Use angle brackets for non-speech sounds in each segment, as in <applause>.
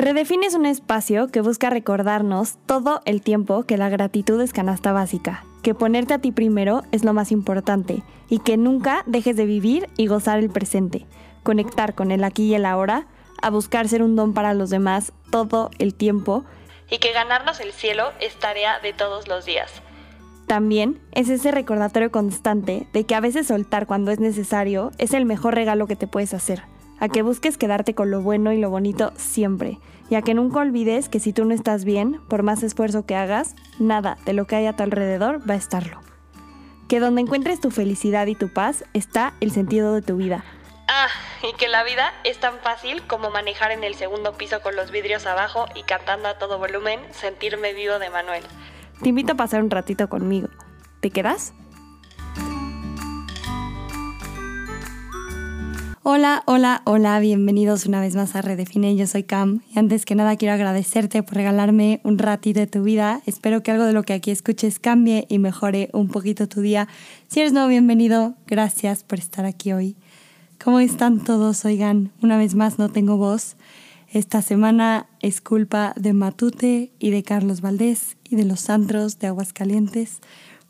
Redefine es un espacio que busca recordarnos todo el tiempo que la gratitud es canasta básica, que ponerte a ti primero es lo más importante y que nunca dejes de vivir y gozar el presente, conectar con el aquí y el ahora, a buscar ser un don para los demás todo el tiempo y que ganarnos el cielo es tarea de todos los días. También es ese recordatorio constante de que a veces soltar cuando es necesario es el mejor regalo que te puedes hacer a que busques quedarte con lo bueno y lo bonito siempre, y a que nunca olvides que si tú no estás bien, por más esfuerzo que hagas, nada de lo que hay a tu alrededor va a estarlo. Que donde encuentres tu felicidad y tu paz está el sentido de tu vida. Ah, y que la vida es tan fácil como manejar en el segundo piso con los vidrios abajo y cantando a todo volumen Sentirme vivo de Manuel. Te invito a pasar un ratito conmigo. ¿Te quedas? Hola, hola, hola, bienvenidos una vez más a Redefine, yo soy Cam y antes que nada quiero agradecerte por regalarme un ratito de tu vida, espero que algo de lo que aquí escuches cambie y mejore un poquito tu día. Si eres nuevo, bienvenido, gracias por estar aquí hoy. ¿Cómo están todos? Oigan, una vez más no tengo voz. Esta semana es culpa de Matute y de Carlos Valdés y de los antros de Aguascalientes.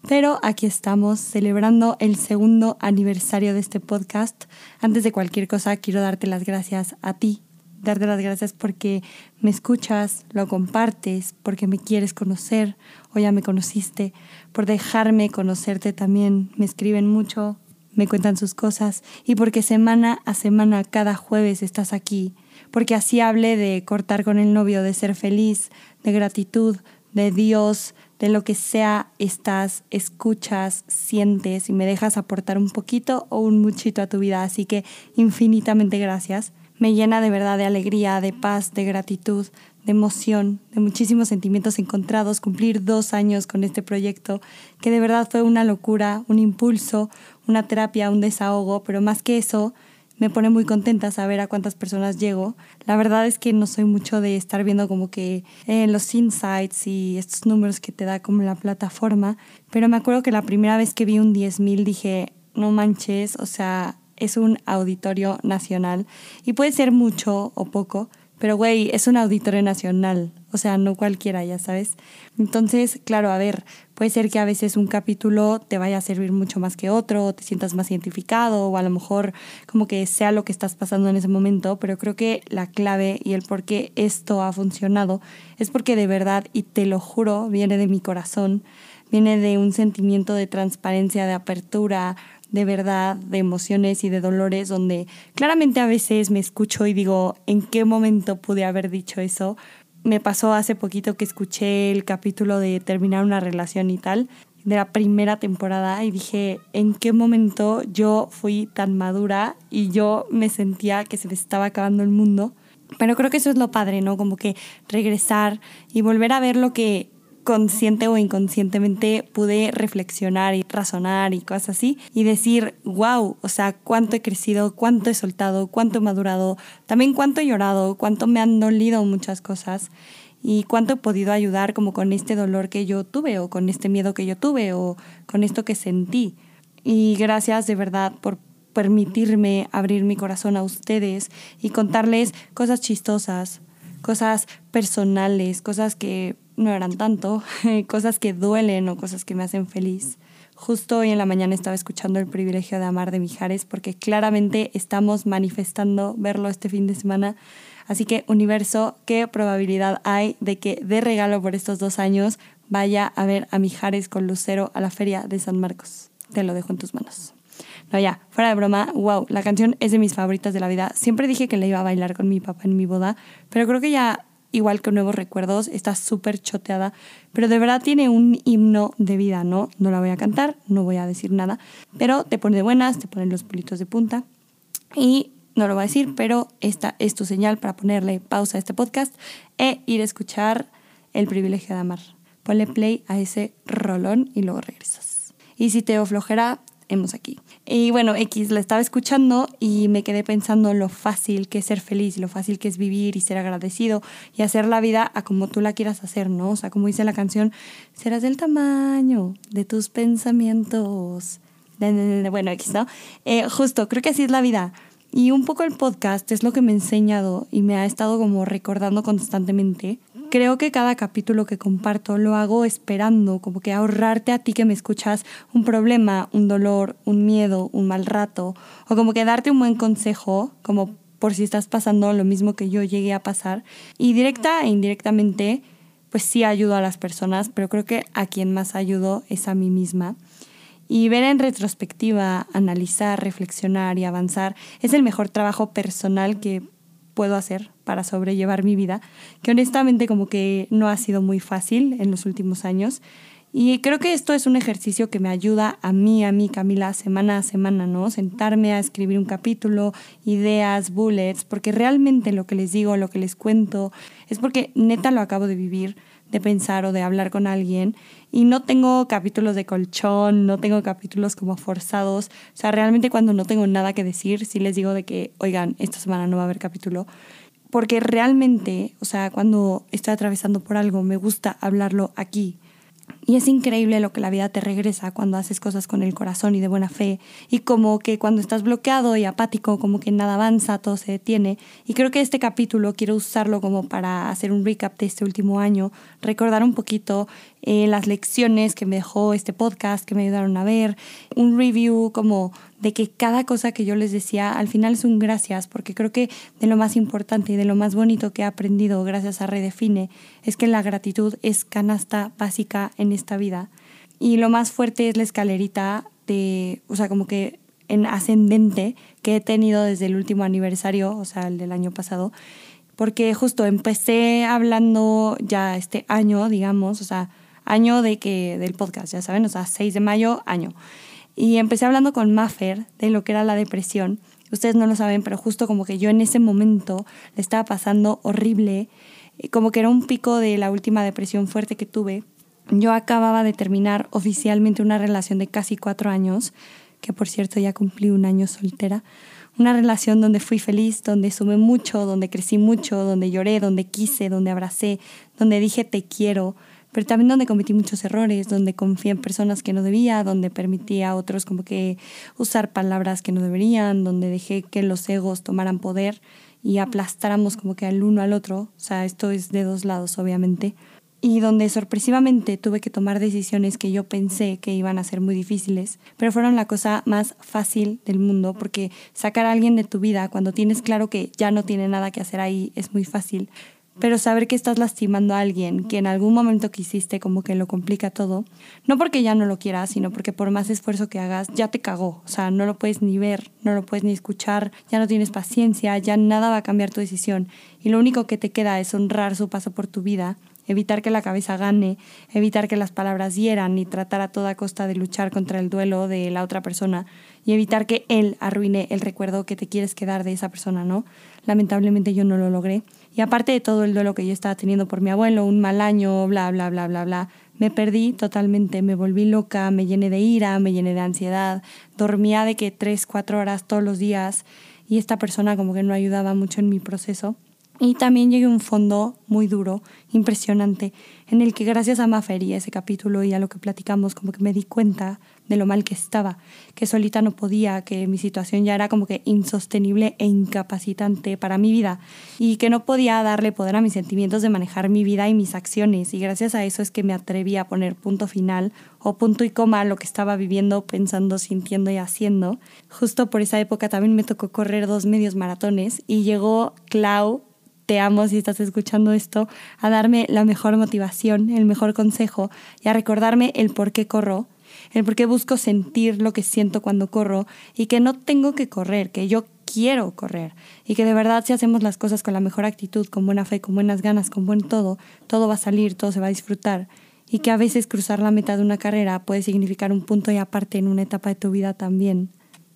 Pero aquí estamos celebrando el segundo aniversario de este podcast. Antes de cualquier cosa, quiero darte las gracias a ti, darte las gracias porque me escuchas, lo compartes, porque me quieres conocer o ya me conociste, por dejarme conocerte también. Me escriben mucho, me cuentan sus cosas y porque semana a semana, cada jueves estás aquí, porque así hablé de cortar con el novio, de ser feliz, de gratitud, de Dios, de lo que sea estás, escuchas, sientes y me dejas aportar un poquito o un muchito a tu vida. Así que infinitamente gracias. Me llena de verdad de alegría, de paz, de gratitud, de emoción, de muchísimos sentimientos encontrados, cumplir dos años con este proyecto, que de verdad fue una locura, un impulso, una terapia, un desahogo, pero más que eso, me pone muy contenta saber a cuántas personas llego. La verdad es que no soy mucho de estar viendo como que eh, los insights y estos números que te da como la plataforma, pero me acuerdo que la primera vez que vi un 10.000 dije, no manches, o sea, es un auditorio nacional y puede ser mucho o poco, pero güey, es un auditorio nacional, o sea, no cualquiera, ya sabes. Entonces, claro, a ver, puede ser que a veces un capítulo te vaya a servir mucho más que otro, o te sientas más identificado, o a lo mejor como que sea lo que estás pasando en ese momento, pero creo que la clave y el por qué esto ha funcionado es porque de verdad, y te lo juro, viene de mi corazón, viene de un sentimiento de transparencia, de apertura, de verdad, de emociones y de dolores, donde claramente a veces me escucho y digo, ¿en qué momento pude haber dicho eso? me pasó hace poquito que escuché el capítulo de terminar una relación y tal, de la primera temporada y dije, ¿en qué momento yo fui tan madura y yo me sentía que se me estaba acabando el mundo? Pero creo que eso es lo padre, ¿no? Como que regresar y volver a ver lo que consciente o inconscientemente pude reflexionar y razonar y cosas así y decir, wow, o sea, cuánto he crecido, cuánto he soltado, cuánto he madurado, también cuánto he llorado, cuánto me han dolido muchas cosas y cuánto he podido ayudar como con este dolor que yo tuve o con este miedo que yo tuve o con esto que sentí. Y gracias de verdad por permitirme abrir mi corazón a ustedes y contarles cosas chistosas, cosas personales, cosas que no eran tanto, <laughs> cosas que duelen o cosas que me hacen feliz. Justo hoy en la mañana estaba escuchando El privilegio de amar de Mijares porque claramente estamos manifestando verlo este fin de semana. Así que universo, ¿qué probabilidad hay de que de regalo por estos dos años vaya a ver a Mijares con Lucero a la feria de San Marcos? Te lo dejo en tus manos. No, ya, fuera de broma, wow, la canción es de mis favoritas de la vida. Siempre dije que la iba a bailar con mi papá en mi boda, pero creo que ya igual que Nuevos Recuerdos, está súper choteada, pero de verdad tiene un himno de vida, ¿no? No la voy a cantar, no voy a decir nada, pero te pone de buenas, te ponen los pulitos de punta y no lo voy a decir, pero esta es tu señal para ponerle pausa a este podcast e ir a escuchar El privilegio de amar. Ponle play a ese rolón y luego regresas. Y si te flojera, hemos aquí. Y bueno, X, la estaba escuchando y me quedé pensando lo fácil que es ser feliz, lo fácil que es vivir y ser agradecido y hacer la vida a como tú la quieras hacer, ¿no? O sea, como dice la canción, serás del tamaño de tus pensamientos. Bueno, X, ¿no? Eh, justo, creo que así es la vida. Y un poco el podcast es lo que me ha enseñado y me ha estado como recordando constantemente. Creo que cada capítulo que comparto lo hago esperando, como que ahorrarte a ti que me escuchas un problema, un dolor, un miedo, un mal rato, o como que darte un buen consejo, como por si estás pasando lo mismo que yo llegué a pasar. Y directa e indirectamente, pues sí ayudo a las personas, pero creo que a quien más ayudo es a mí misma. Y ver en retrospectiva, analizar, reflexionar y avanzar es el mejor trabajo personal que puedo hacer para sobrellevar mi vida, que honestamente como que no ha sido muy fácil en los últimos años. Y creo que esto es un ejercicio que me ayuda a mí, a mí, Camila, semana a semana, ¿no? Sentarme a escribir un capítulo, ideas, bullets, porque realmente lo que les digo, lo que les cuento, es porque neta lo acabo de vivir de pensar o de hablar con alguien y no tengo capítulos de colchón, no tengo capítulos como forzados, o sea, realmente cuando no tengo nada que decir, sí les digo de que, oigan, esta semana no va a haber capítulo, porque realmente, o sea, cuando estoy atravesando por algo, me gusta hablarlo aquí, y es increíble lo que la vida te regresa cuando haces cosas con el corazón y de buena fe. Y como que cuando estás bloqueado y apático, como que nada avanza, todo se detiene. Y creo que este capítulo quiero usarlo como para hacer un recap de este último año, recordar un poquito eh, las lecciones que me dejó este podcast, que me ayudaron a ver, un review como de que cada cosa que yo les decía al final es un gracias, porque creo que de lo más importante y de lo más bonito que he aprendido gracias a Redefine es que la gratitud es canasta básica en esta vida. Y lo más fuerte es la escalerita de, o sea, como que en ascendente que he tenido desde el último aniversario, o sea, el del año pasado, porque justo empecé hablando ya este año, digamos, o sea, año de que del podcast, ya saben, o sea, 6 de mayo, año. Y empecé hablando con Maffer de lo que era la depresión. Ustedes no lo saben, pero justo como que yo en ese momento le estaba pasando horrible, eh, como que era un pico de la última depresión fuerte que tuve. Yo acababa de terminar oficialmente una relación de casi cuatro años, que por cierto ya cumplí un año soltera. Una relación donde fui feliz, donde sumé mucho, donde crecí mucho, donde lloré, donde quise, donde abracé, donde dije te quiero, pero también donde cometí muchos errores, donde confié en personas que no debía, donde permití a otros como que usar palabras que no deberían, donde dejé que los egos tomaran poder y aplastáramos como que al uno al otro, o sea, esto es de dos lados obviamente, y donde sorpresivamente tuve que tomar decisiones que yo pensé que iban a ser muy difíciles, pero fueron la cosa más fácil del mundo, porque sacar a alguien de tu vida cuando tienes claro que ya no tiene nada que hacer ahí es muy fácil, pero saber que estás lastimando a alguien que en algún momento quisiste como que lo complica todo, no porque ya no lo quieras, sino porque por más esfuerzo que hagas ya te cagó, o sea, no lo puedes ni ver, no lo puedes ni escuchar, ya no tienes paciencia, ya nada va a cambiar tu decisión y lo único que te queda es honrar su paso por tu vida evitar que la cabeza gane, evitar que las palabras hieran y tratar a toda costa de luchar contra el duelo de la otra persona y evitar que él arruine el recuerdo que te quieres quedar de esa persona, ¿no? Lamentablemente yo no lo logré. Y aparte de todo el duelo que yo estaba teniendo por mi abuelo, un mal año, bla, bla, bla, bla, bla, me perdí totalmente, me volví loca, me llené de ira, me llené de ansiedad, dormía de que tres, cuatro horas todos los días y esta persona como que no ayudaba mucho en mi proceso. Y también llegué a un fondo muy duro, impresionante, en el que gracias a Mafer y a ese capítulo y a lo que platicamos, como que me di cuenta de lo mal que estaba, que solita no podía, que mi situación ya era como que insostenible e incapacitante para mi vida y que no podía darle poder a mis sentimientos de manejar mi vida y mis acciones. Y gracias a eso es que me atreví a poner punto final o punto y coma a lo que estaba viviendo, pensando, sintiendo y haciendo. Justo por esa época también me tocó correr dos medios maratones y llegó Clau te amo si estás escuchando esto, a darme la mejor motivación, el mejor consejo y a recordarme el por qué corro el por qué busco sentir lo que siento cuando corro y que no tengo que correr, que yo quiero correr y que de verdad si hacemos las cosas con la mejor actitud, con buena fe, con buenas ganas, con buen todo, todo va a salir, todo se va a disfrutar y que a veces cruzar la meta de una carrera puede significar un punto y aparte en una etapa de tu vida también.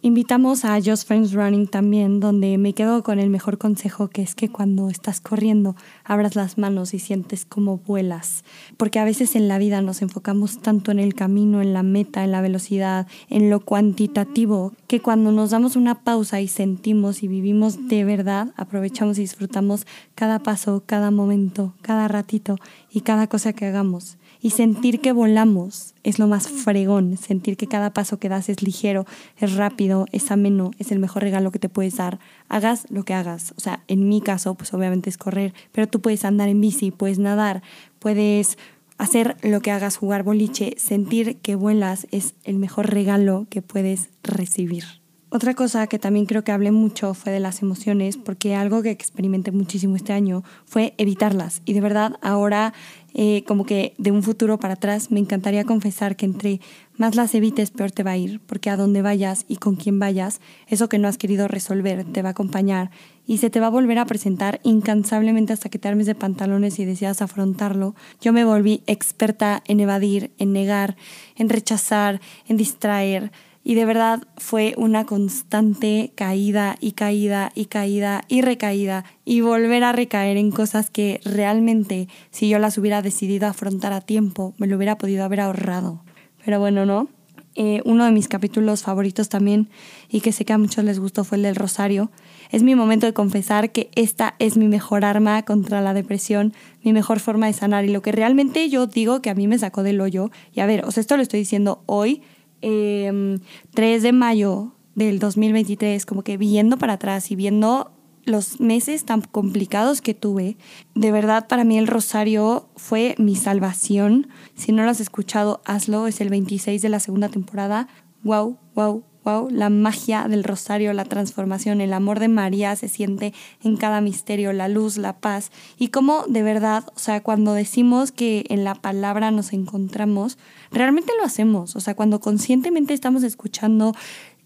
Invitamos a Just Friends Running también, donde me quedo con el mejor consejo, que es que cuando estás corriendo abras las manos y sientes como vuelas, porque a veces en la vida nos enfocamos tanto en el camino, en la meta, en la velocidad, en lo cuantitativo, que cuando nos damos una pausa y sentimos y vivimos de verdad, aprovechamos y disfrutamos cada paso, cada momento, cada ratito y cada cosa que hagamos. Y sentir que volamos es lo más fregón, sentir que cada paso que das es ligero, es rápido, es ameno, es el mejor regalo que te puedes dar. Hagas lo que hagas. O sea, en mi caso, pues obviamente es correr, pero tú puedes andar en bici, puedes nadar, puedes hacer lo que hagas, jugar boliche, sentir que vuelas es el mejor regalo que puedes recibir. Otra cosa que también creo que hablé mucho fue de las emociones, porque algo que experimenté muchísimo este año fue evitarlas. Y de verdad, ahora, eh, como que de un futuro para atrás, me encantaría confesar que entre más las evites, peor te va a ir, porque a donde vayas y con quién vayas, eso que no has querido resolver te va a acompañar y se te va a volver a presentar incansablemente hasta que te armes de pantalones y deseas afrontarlo. Yo me volví experta en evadir, en negar, en rechazar, en distraer y de verdad fue una constante caída y caída y caída y recaída y volver a recaer en cosas que realmente si yo las hubiera decidido afrontar a tiempo me lo hubiera podido haber ahorrado. Pero bueno, ¿no? Eh, uno de mis capítulos favoritos también y que sé que a muchos les gustó fue el del Rosario. Es mi momento de confesar que esta es mi mejor arma contra la depresión, mi mejor forma de sanar y lo que realmente yo digo que a mí me sacó del hoyo. Y a ver, o sea, esto lo estoy diciendo hoy, 3 em, de mayo del 2023, como que viendo para atrás y viendo los meses tan complicados que tuve, de verdad para mí el rosario fue mi salvación. Si no lo has escuchado, hazlo, es el 26 de la segunda temporada. Wow, wow, wow, la magia del rosario, la transformación, el amor de María se siente en cada misterio, la luz, la paz. Y cómo de verdad, o sea, cuando decimos que en la palabra nos encontramos, realmente lo hacemos. O sea, cuando conscientemente estamos escuchando,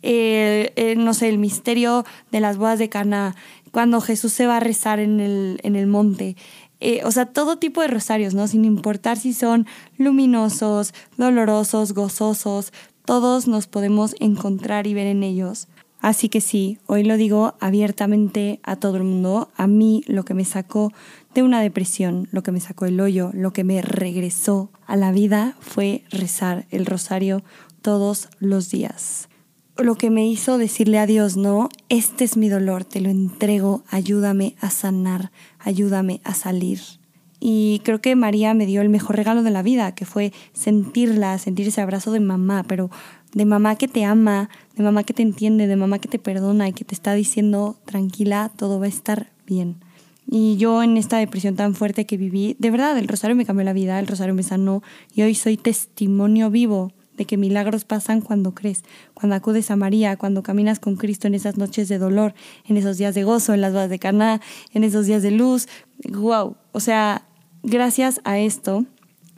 eh, eh, no sé, el misterio de las bodas de Cana, cuando Jesús se va a rezar en el, en el monte. Eh, o sea, todo tipo de rosarios, ¿no? Sin importar si son luminosos, dolorosos, gozosos, todos nos podemos encontrar y ver en ellos. Así que sí, hoy lo digo abiertamente a todo el mundo. A mí lo que me sacó de una depresión, lo que me sacó el hoyo, lo que me regresó a la vida fue rezar el rosario todos los días. Lo que me hizo decirle a Dios, no, este es mi dolor, te lo entrego, ayúdame a sanar, ayúdame a salir. Y creo que María me dio el mejor regalo de la vida, que fue sentirla, sentir ese abrazo de mamá, pero de mamá que te ama, de mamá que te entiende, de mamá que te perdona y que te está diciendo, tranquila, todo va a estar bien. Y yo en esta depresión tan fuerte que viví, de verdad, el rosario me cambió la vida, el rosario me sanó y hoy soy testimonio vivo de que milagros pasan cuando crees, cuando acudes a María, cuando caminas con Cristo en esas noches de dolor, en esos días de gozo, en las bodas de Caná, en esos días de luz. Wow, o sea, gracias a esto,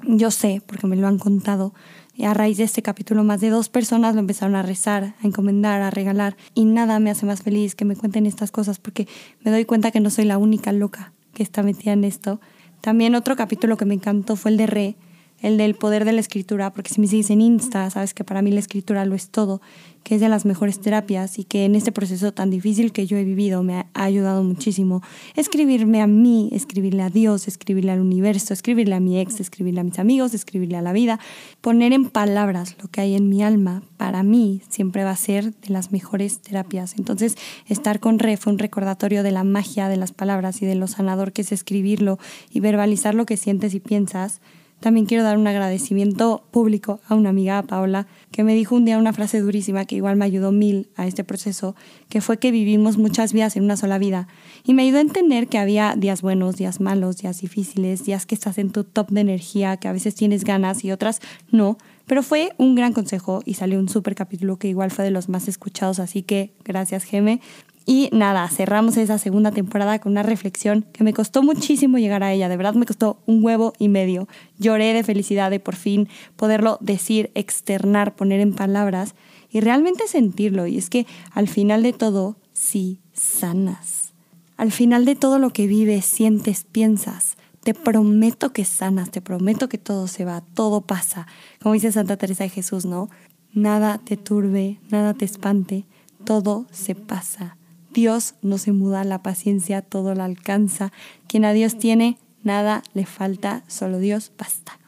yo sé, porque me lo han contado, y a raíz de este capítulo, más de dos personas lo empezaron a rezar, a encomendar, a regalar. Y nada me hace más feliz que me cuenten estas cosas porque me doy cuenta que no soy la única loca que está metida en esto. También otro capítulo que me encantó fue el de Re, el del poder de la escritura, porque si me sigues en Insta, sabes que para mí la escritura lo es todo que es de las mejores terapias y que en este proceso tan difícil que yo he vivido me ha ayudado muchísimo. Escribirme a mí, escribirle a Dios, escribirle al universo, escribirle a mi ex, escribirle a mis amigos, escribirle a la vida, poner en palabras lo que hay en mi alma, para mí siempre va a ser de las mejores terapias. Entonces, estar con Re fue un recordatorio de la magia de las palabras y de lo sanador que es escribirlo y verbalizar lo que sientes y piensas también quiero dar un agradecimiento público a una amiga, a Paola, que me dijo un día una frase durísima que igual me ayudó mil a este proceso, que fue que vivimos muchas vidas en una sola vida. Y me ayudó a entender que había días buenos, días malos, días difíciles, días que estás en tu top de energía, que a veces tienes ganas y otras no. Pero fue un gran consejo y salió un súper capítulo que igual fue de los más escuchados, así que gracias Geme. Y nada, cerramos esa segunda temporada con una reflexión que me costó muchísimo llegar a ella, de verdad me costó un huevo y medio. Lloré de felicidad de por fin poderlo decir, externar, poner en palabras y realmente sentirlo. Y es que al final de todo, sí sanas. Al final de todo lo que vives, sientes, piensas, te prometo que sanas, te prometo que todo se va, todo pasa. Como dice Santa Teresa de Jesús, ¿no? Nada te turbe, nada te espante, todo se pasa Dios no se muda, la paciencia todo la alcanza. Quien a Dios tiene, nada le falta, solo Dios basta.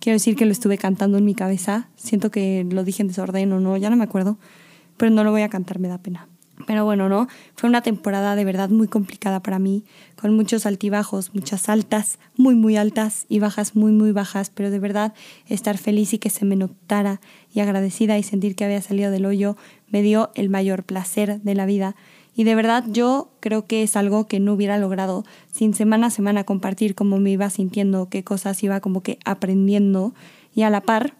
Quiero decir que lo estuve cantando en mi cabeza. Siento que lo dije en desorden o no, ya no me acuerdo, pero no lo voy a cantar, me da pena. Pero bueno, ¿no? Fue una temporada de verdad muy complicada para mí, con muchos altibajos, muchas altas, muy, muy altas y bajas, muy, muy bajas, pero de verdad estar feliz y que se me notara y agradecida y sentir que había salido del hoyo me dio el mayor placer de la vida. Y de verdad yo creo que es algo que no hubiera logrado sin semana a semana compartir cómo me iba sintiendo, qué cosas iba como que aprendiendo y a la par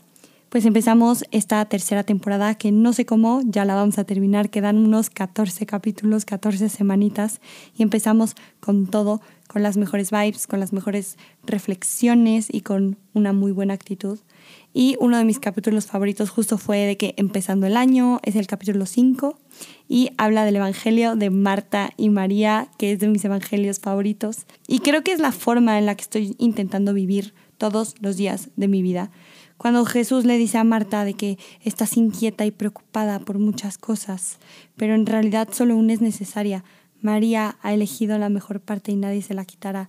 pues empezamos esta tercera temporada que no sé cómo, ya la vamos a terminar, quedan unos 14 capítulos, 14 semanitas y empezamos con todo, con las mejores vibes, con las mejores reflexiones y con una muy buena actitud. Y uno de mis capítulos favoritos justo fue de que empezando el año, es el capítulo 5 y habla del Evangelio de Marta y María, que es de mis evangelios favoritos. Y creo que es la forma en la que estoy intentando vivir todos los días de mi vida cuando Jesús le dice a Marta de que estás inquieta y preocupada por muchas cosas, pero en realidad solo una es necesaria. María ha elegido la mejor parte y nadie se la quitará.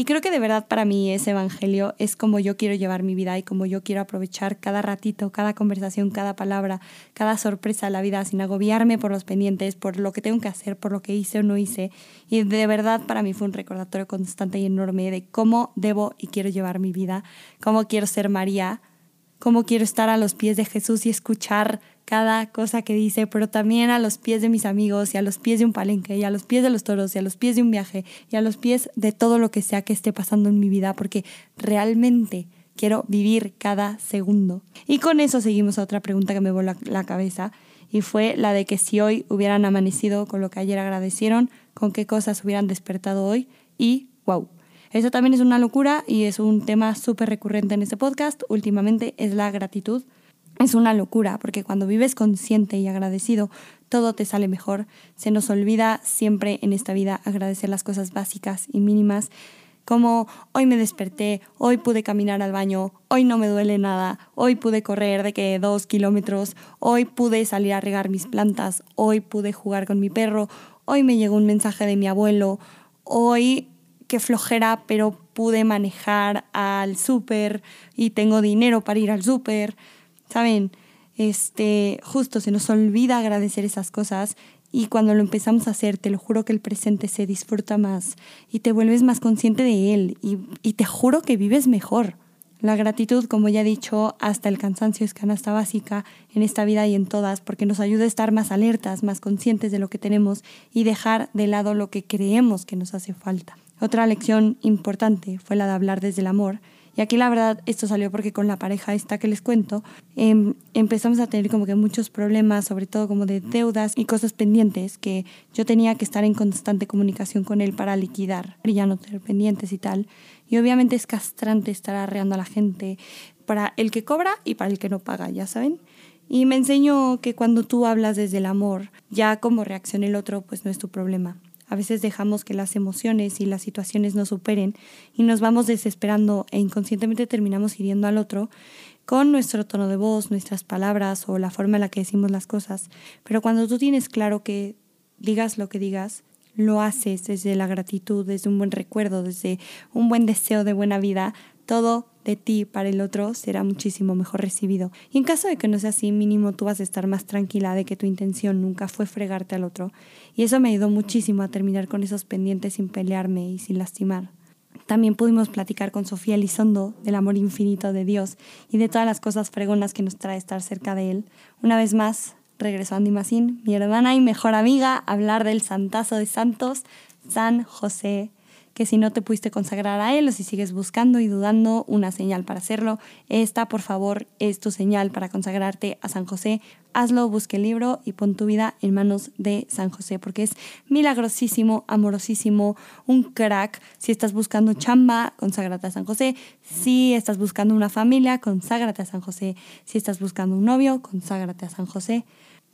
Y creo que de verdad para mí ese evangelio es como yo quiero llevar mi vida y como yo quiero aprovechar cada ratito, cada conversación, cada palabra, cada sorpresa de la vida sin agobiarme por los pendientes, por lo que tengo que hacer, por lo que hice o no hice. Y de verdad para mí fue un recordatorio constante y enorme de cómo debo y quiero llevar mi vida, cómo quiero ser María cómo quiero estar a los pies de Jesús y escuchar cada cosa que dice, pero también a los pies de mis amigos y a los pies de un palenque y a los pies de los toros y a los pies de un viaje y a los pies de todo lo que sea que esté pasando en mi vida, porque realmente quiero vivir cada segundo. Y con eso seguimos a otra pregunta que me voló la cabeza y fue la de que si hoy hubieran amanecido con lo que ayer agradecieron, con qué cosas hubieran despertado hoy y wow eso también es una locura y es un tema súper recurrente en este podcast. Últimamente es la gratitud. Es una locura porque cuando vives consciente y agradecido, todo te sale mejor. Se nos olvida siempre en esta vida agradecer las cosas básicas y mínimas como hoy me desperté, hoy pude caminar al baño, hoy no me duele nada, hoy pude correr de que dos kilómetros, hoy pude salir a regar mis plantas, hoy pude jugar con mi perro, hoy me llegó un mensaje de mi abuelo, hoy qué flojera, pero pude manejar al súper y tengo dinero para ir al súper. ¿Saben? Este, justo se nos olvida agradecer esas cosas y cuando lo empezamos a hacer, te lo juro que el presente se disfruta más y te vuelves más consciente de él y, y te juro que vives mejor. La gratitud, como ya he dicho, hasta el cansancio es canasta básica en esta vida y en todas, porque nos ayuda a estar más alertas, más conscientes de lo que tenemos y dejar de lado lo que creemos que nos hace falta. Otra lección importante fue la de hablar desde el amor. Y aquí la verdad esto salió porque con la pareja esta que les cuento em, empezamos a tener como que muchos problemas, sobre todo como de deudas y cosas pendientes que yo tenía que estar en constante comunicación con él para liquidar y ya no tener pendientes y tal. Y obviamente es castrante estar arreando a la gente para el que cobra y para el que no paga, ya saben. Y me enseñó que cuando tú hablas desde el amor, ya como reacciona el otro, pues no es tu problema. A veces dejamos que las emociones y las situaciones nos superen y nos vamos desesperando e inconscientemente terminamos hiriendo al otro con nuestro tono de voz, nuestras palabras o la forma en la que decimos las cosas. Pero cuando tú tienes claro que digas lo que digas, lo haces desde la gratitud, desde un buen recuerdo, desde un buen deseo de buena vida, todo de ti para el otro será muchísimo mejor recibido. Y en caso de que no sea así, mínimo tú vas a estar más tranquila de que tu intención nunca fue fregarte al otro. Y eso me ayudó muchísimo a terminar con esos pendientes sin pelearme y sin lastimar. También pudimos platicar con Sofía Elizondo del amor infinito de Dios y de todas las cosas fregonas que nos trae estar cerca de Él. Una vez más, regresó Andy Massín, mi hermana y mejor amiga, hablar del santazo de santos, San José que si no te pudiste consagrar a Él o si sigues buscando y dudando una señal para hacerlo, esta por favor es tu señal para consagrarte a San José. Hazlo, busque el libro y pon tu vida en manos de San José, porque es milagrosísimo, amorosísimo, un crack. Si estás buscando chamba, conságrate a San José. Si estás buscando una familia, conságrate a San José. Si estás buscando un novio, conságrate a San José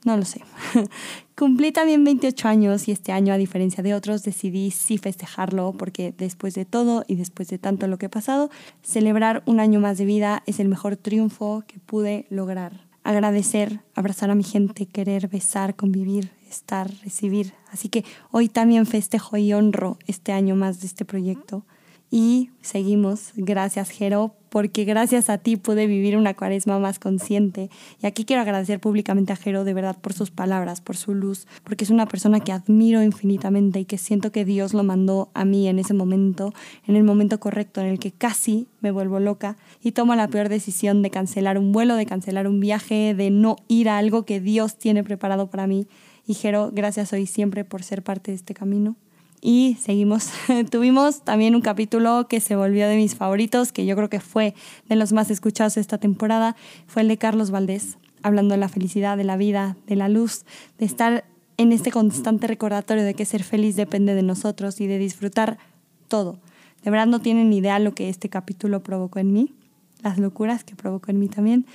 no lo sé. <laughs> Cumplí también 28 años y este año, a diferencia de otros, decidí sí festejarlo porque después de todo y después de tanto lo que he pasado, celebrar un año más de vida es el mejor triunfo que pude lograr. Agradecer, abrazar a mi gente, querer, besar, convivir, estar, recibir. Así que hoy también festejo y honro este año más de este proyecto. Y seguimos. Gracias, Jero, porque gracias a ti pude vivir una cuaresma más consciente. Y aquí quiero agradecer públicamente a Jero de verdad por sus palabras, por su luz, porque es una persona que admiro infinitamente y que siento que Dios lo mandó a mí en ese momento, en el momento correcto en el que casi me vuelvo loca y tomo la peor decisión de cancelar un vuelo, de cancelar un viaje, de no ir a algo que Dios tiene preparado para mí. Y Jero, gracias hoy siempre por ser parte de este camino. Y seguimos. <laughs> Tuvimos también un capítulo que se volvió de mis favoritos, que yo creo que fue de los más escuchados esta temporada, fue el de Carlos Valdés, hablando de la felicidad, de la vida, de la luz, de estar en este constante recordatorio de que ser feliz depende de nosotros y de disfrutar todo. De verdad no tienen idea lo que este capítulo provocó en mí, las locuras que provocó en mí también.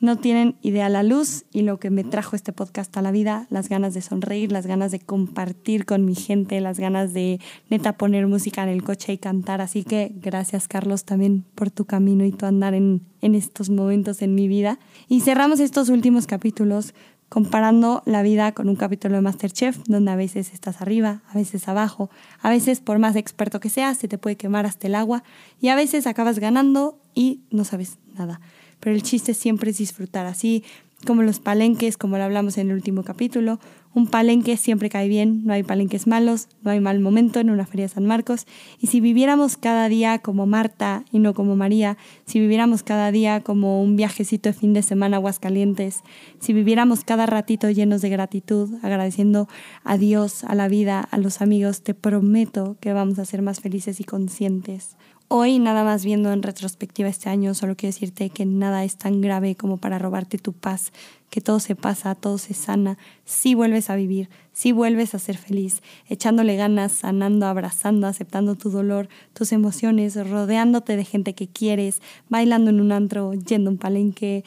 No tienen idea la luz y lo que me trajo este podcast a la vida, las ganas de sonreír, las ganas de compartir con mi gente, las ganas de neta poner música en el coche y cantar. Así que gracias Carlos también por tu camino y tu andar en, en estos momentos en mi vida. Y cerramos estos últimos capítulos comparando la vida con un capítulo de Masterchef, donde a veces estás arriba, a veces abajo, a veces por más experto que seas, se te puede quemar hasta el agua y a veces acabas ganando y no sabes nada pero el chiste siempre es disfrutar, así como los palenques, como lo hablamos en el último capítulo. Un palenque siempre cae bien, no hay palenques malos, no hay mal momento en una feria San Marcos. Y si viviéramos cada día como Marta y no como María, si viviéramos cada día como un viajecito de fin de semana a Aguascalientes, si viviéramos cada ratito llenos de gratitud, agradeciendo a Dios, a la vida, a los amigos, te prometo que vamos a ser más felices y conscientes. Hoy, nada más viendo en retrospectiva este año, solo quiero decirte que nada es tan grave como para robarte tu paz, que todo se pasa, todo se sana, si vuelves a vivir, si vuelves a ser feliz, echándole ganas, sanando, abrazando, aceptando tu dolor, tus emociones, rodeándote de gente que quieres, bailando en un antro, yendo a un palenque,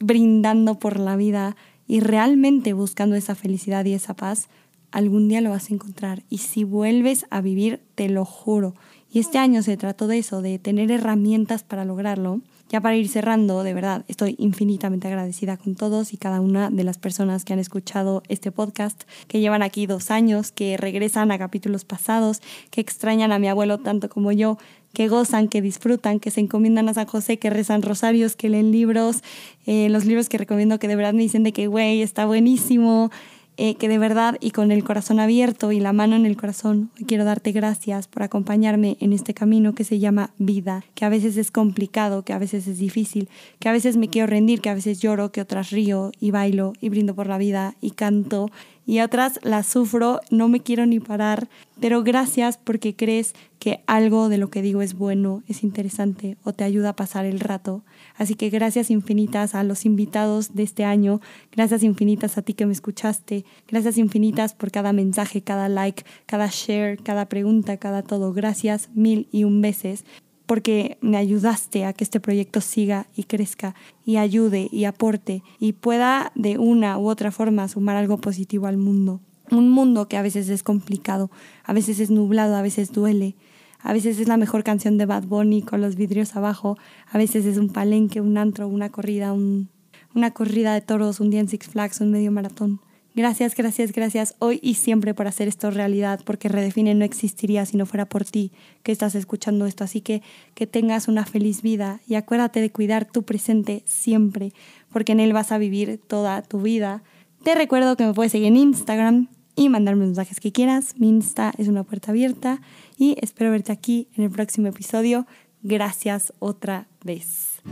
brindando por la vida y realmente buscando esa felicidad y esa paz, algún día lo vas a encontrar. Y si vuelves a vivir, te lo juro, y este año se trató de eso, de tener herramientas para lograrlo. Ya para ir cerrando, de verdad, estoy infinitamente agradecida con todos y cada una de las personas que han escuchado este podcast, que llevan aquí dos años, que regresan a capítulos pasados, que extrañan a mi abuelo tanto como yo, que gozan, que disfrutan, que se encomiendan a San José, que rezan rosarios, que leen libros, eh, los libros que recomiendo que de verdad me dicen de que, güey, está buenísimo, eh, que de verdad y con el corazón abierto y la mano en el corazón quiero darte gracias por acompañarme en este camino que se llama vida, que a veces es complicado, que a veces es difícil, que a veces me quiero rendir, que a veces lloro, que otras río y bailo y brindo por la vida y canto y otras las sufro, no me quiero ni parar, pero gracias porque crees que algo de lo que digo es bueno, es interesante o te ayuda a pasar el rato. Así que gracias infinitas a los invitados de este año, gracias infinitas a ti que me escuchaste, gracias infinitas por cada mensaje, cada like, cada share, cada pregunta, cada todo. Gracias mil y un veces porque me ayudaste a que este proyecto siga y crezca y ayude y aporte y pueda de una u otra forma sumar algo positivo al mundo. Un mundo que a veces es complicado, a veces es nublado, a veces duele, a veces es la mejor canción de Bad Bunny con los vidrios abajo, a veces es un palenque, un antro, una corrida, una corrida de toros, un día en Six Flags, un medio maratón. Gracias, gracias, gracias hoy y siempre por hacer esto realidad, porque Redefine no existiría si no fuera por ti que estás escuchando esto. Así que que tengas una feliz vida y acuérdate de cuidar tu presente siempre, porque en él vas a vivir toda tu vida. Te recuerdo que me puedes seguir en Instagram y mandarme mensajes que quieras. Mi Insta es una puerta abierta y espero verte aquí en el próximo episodio. Gracias otra vez.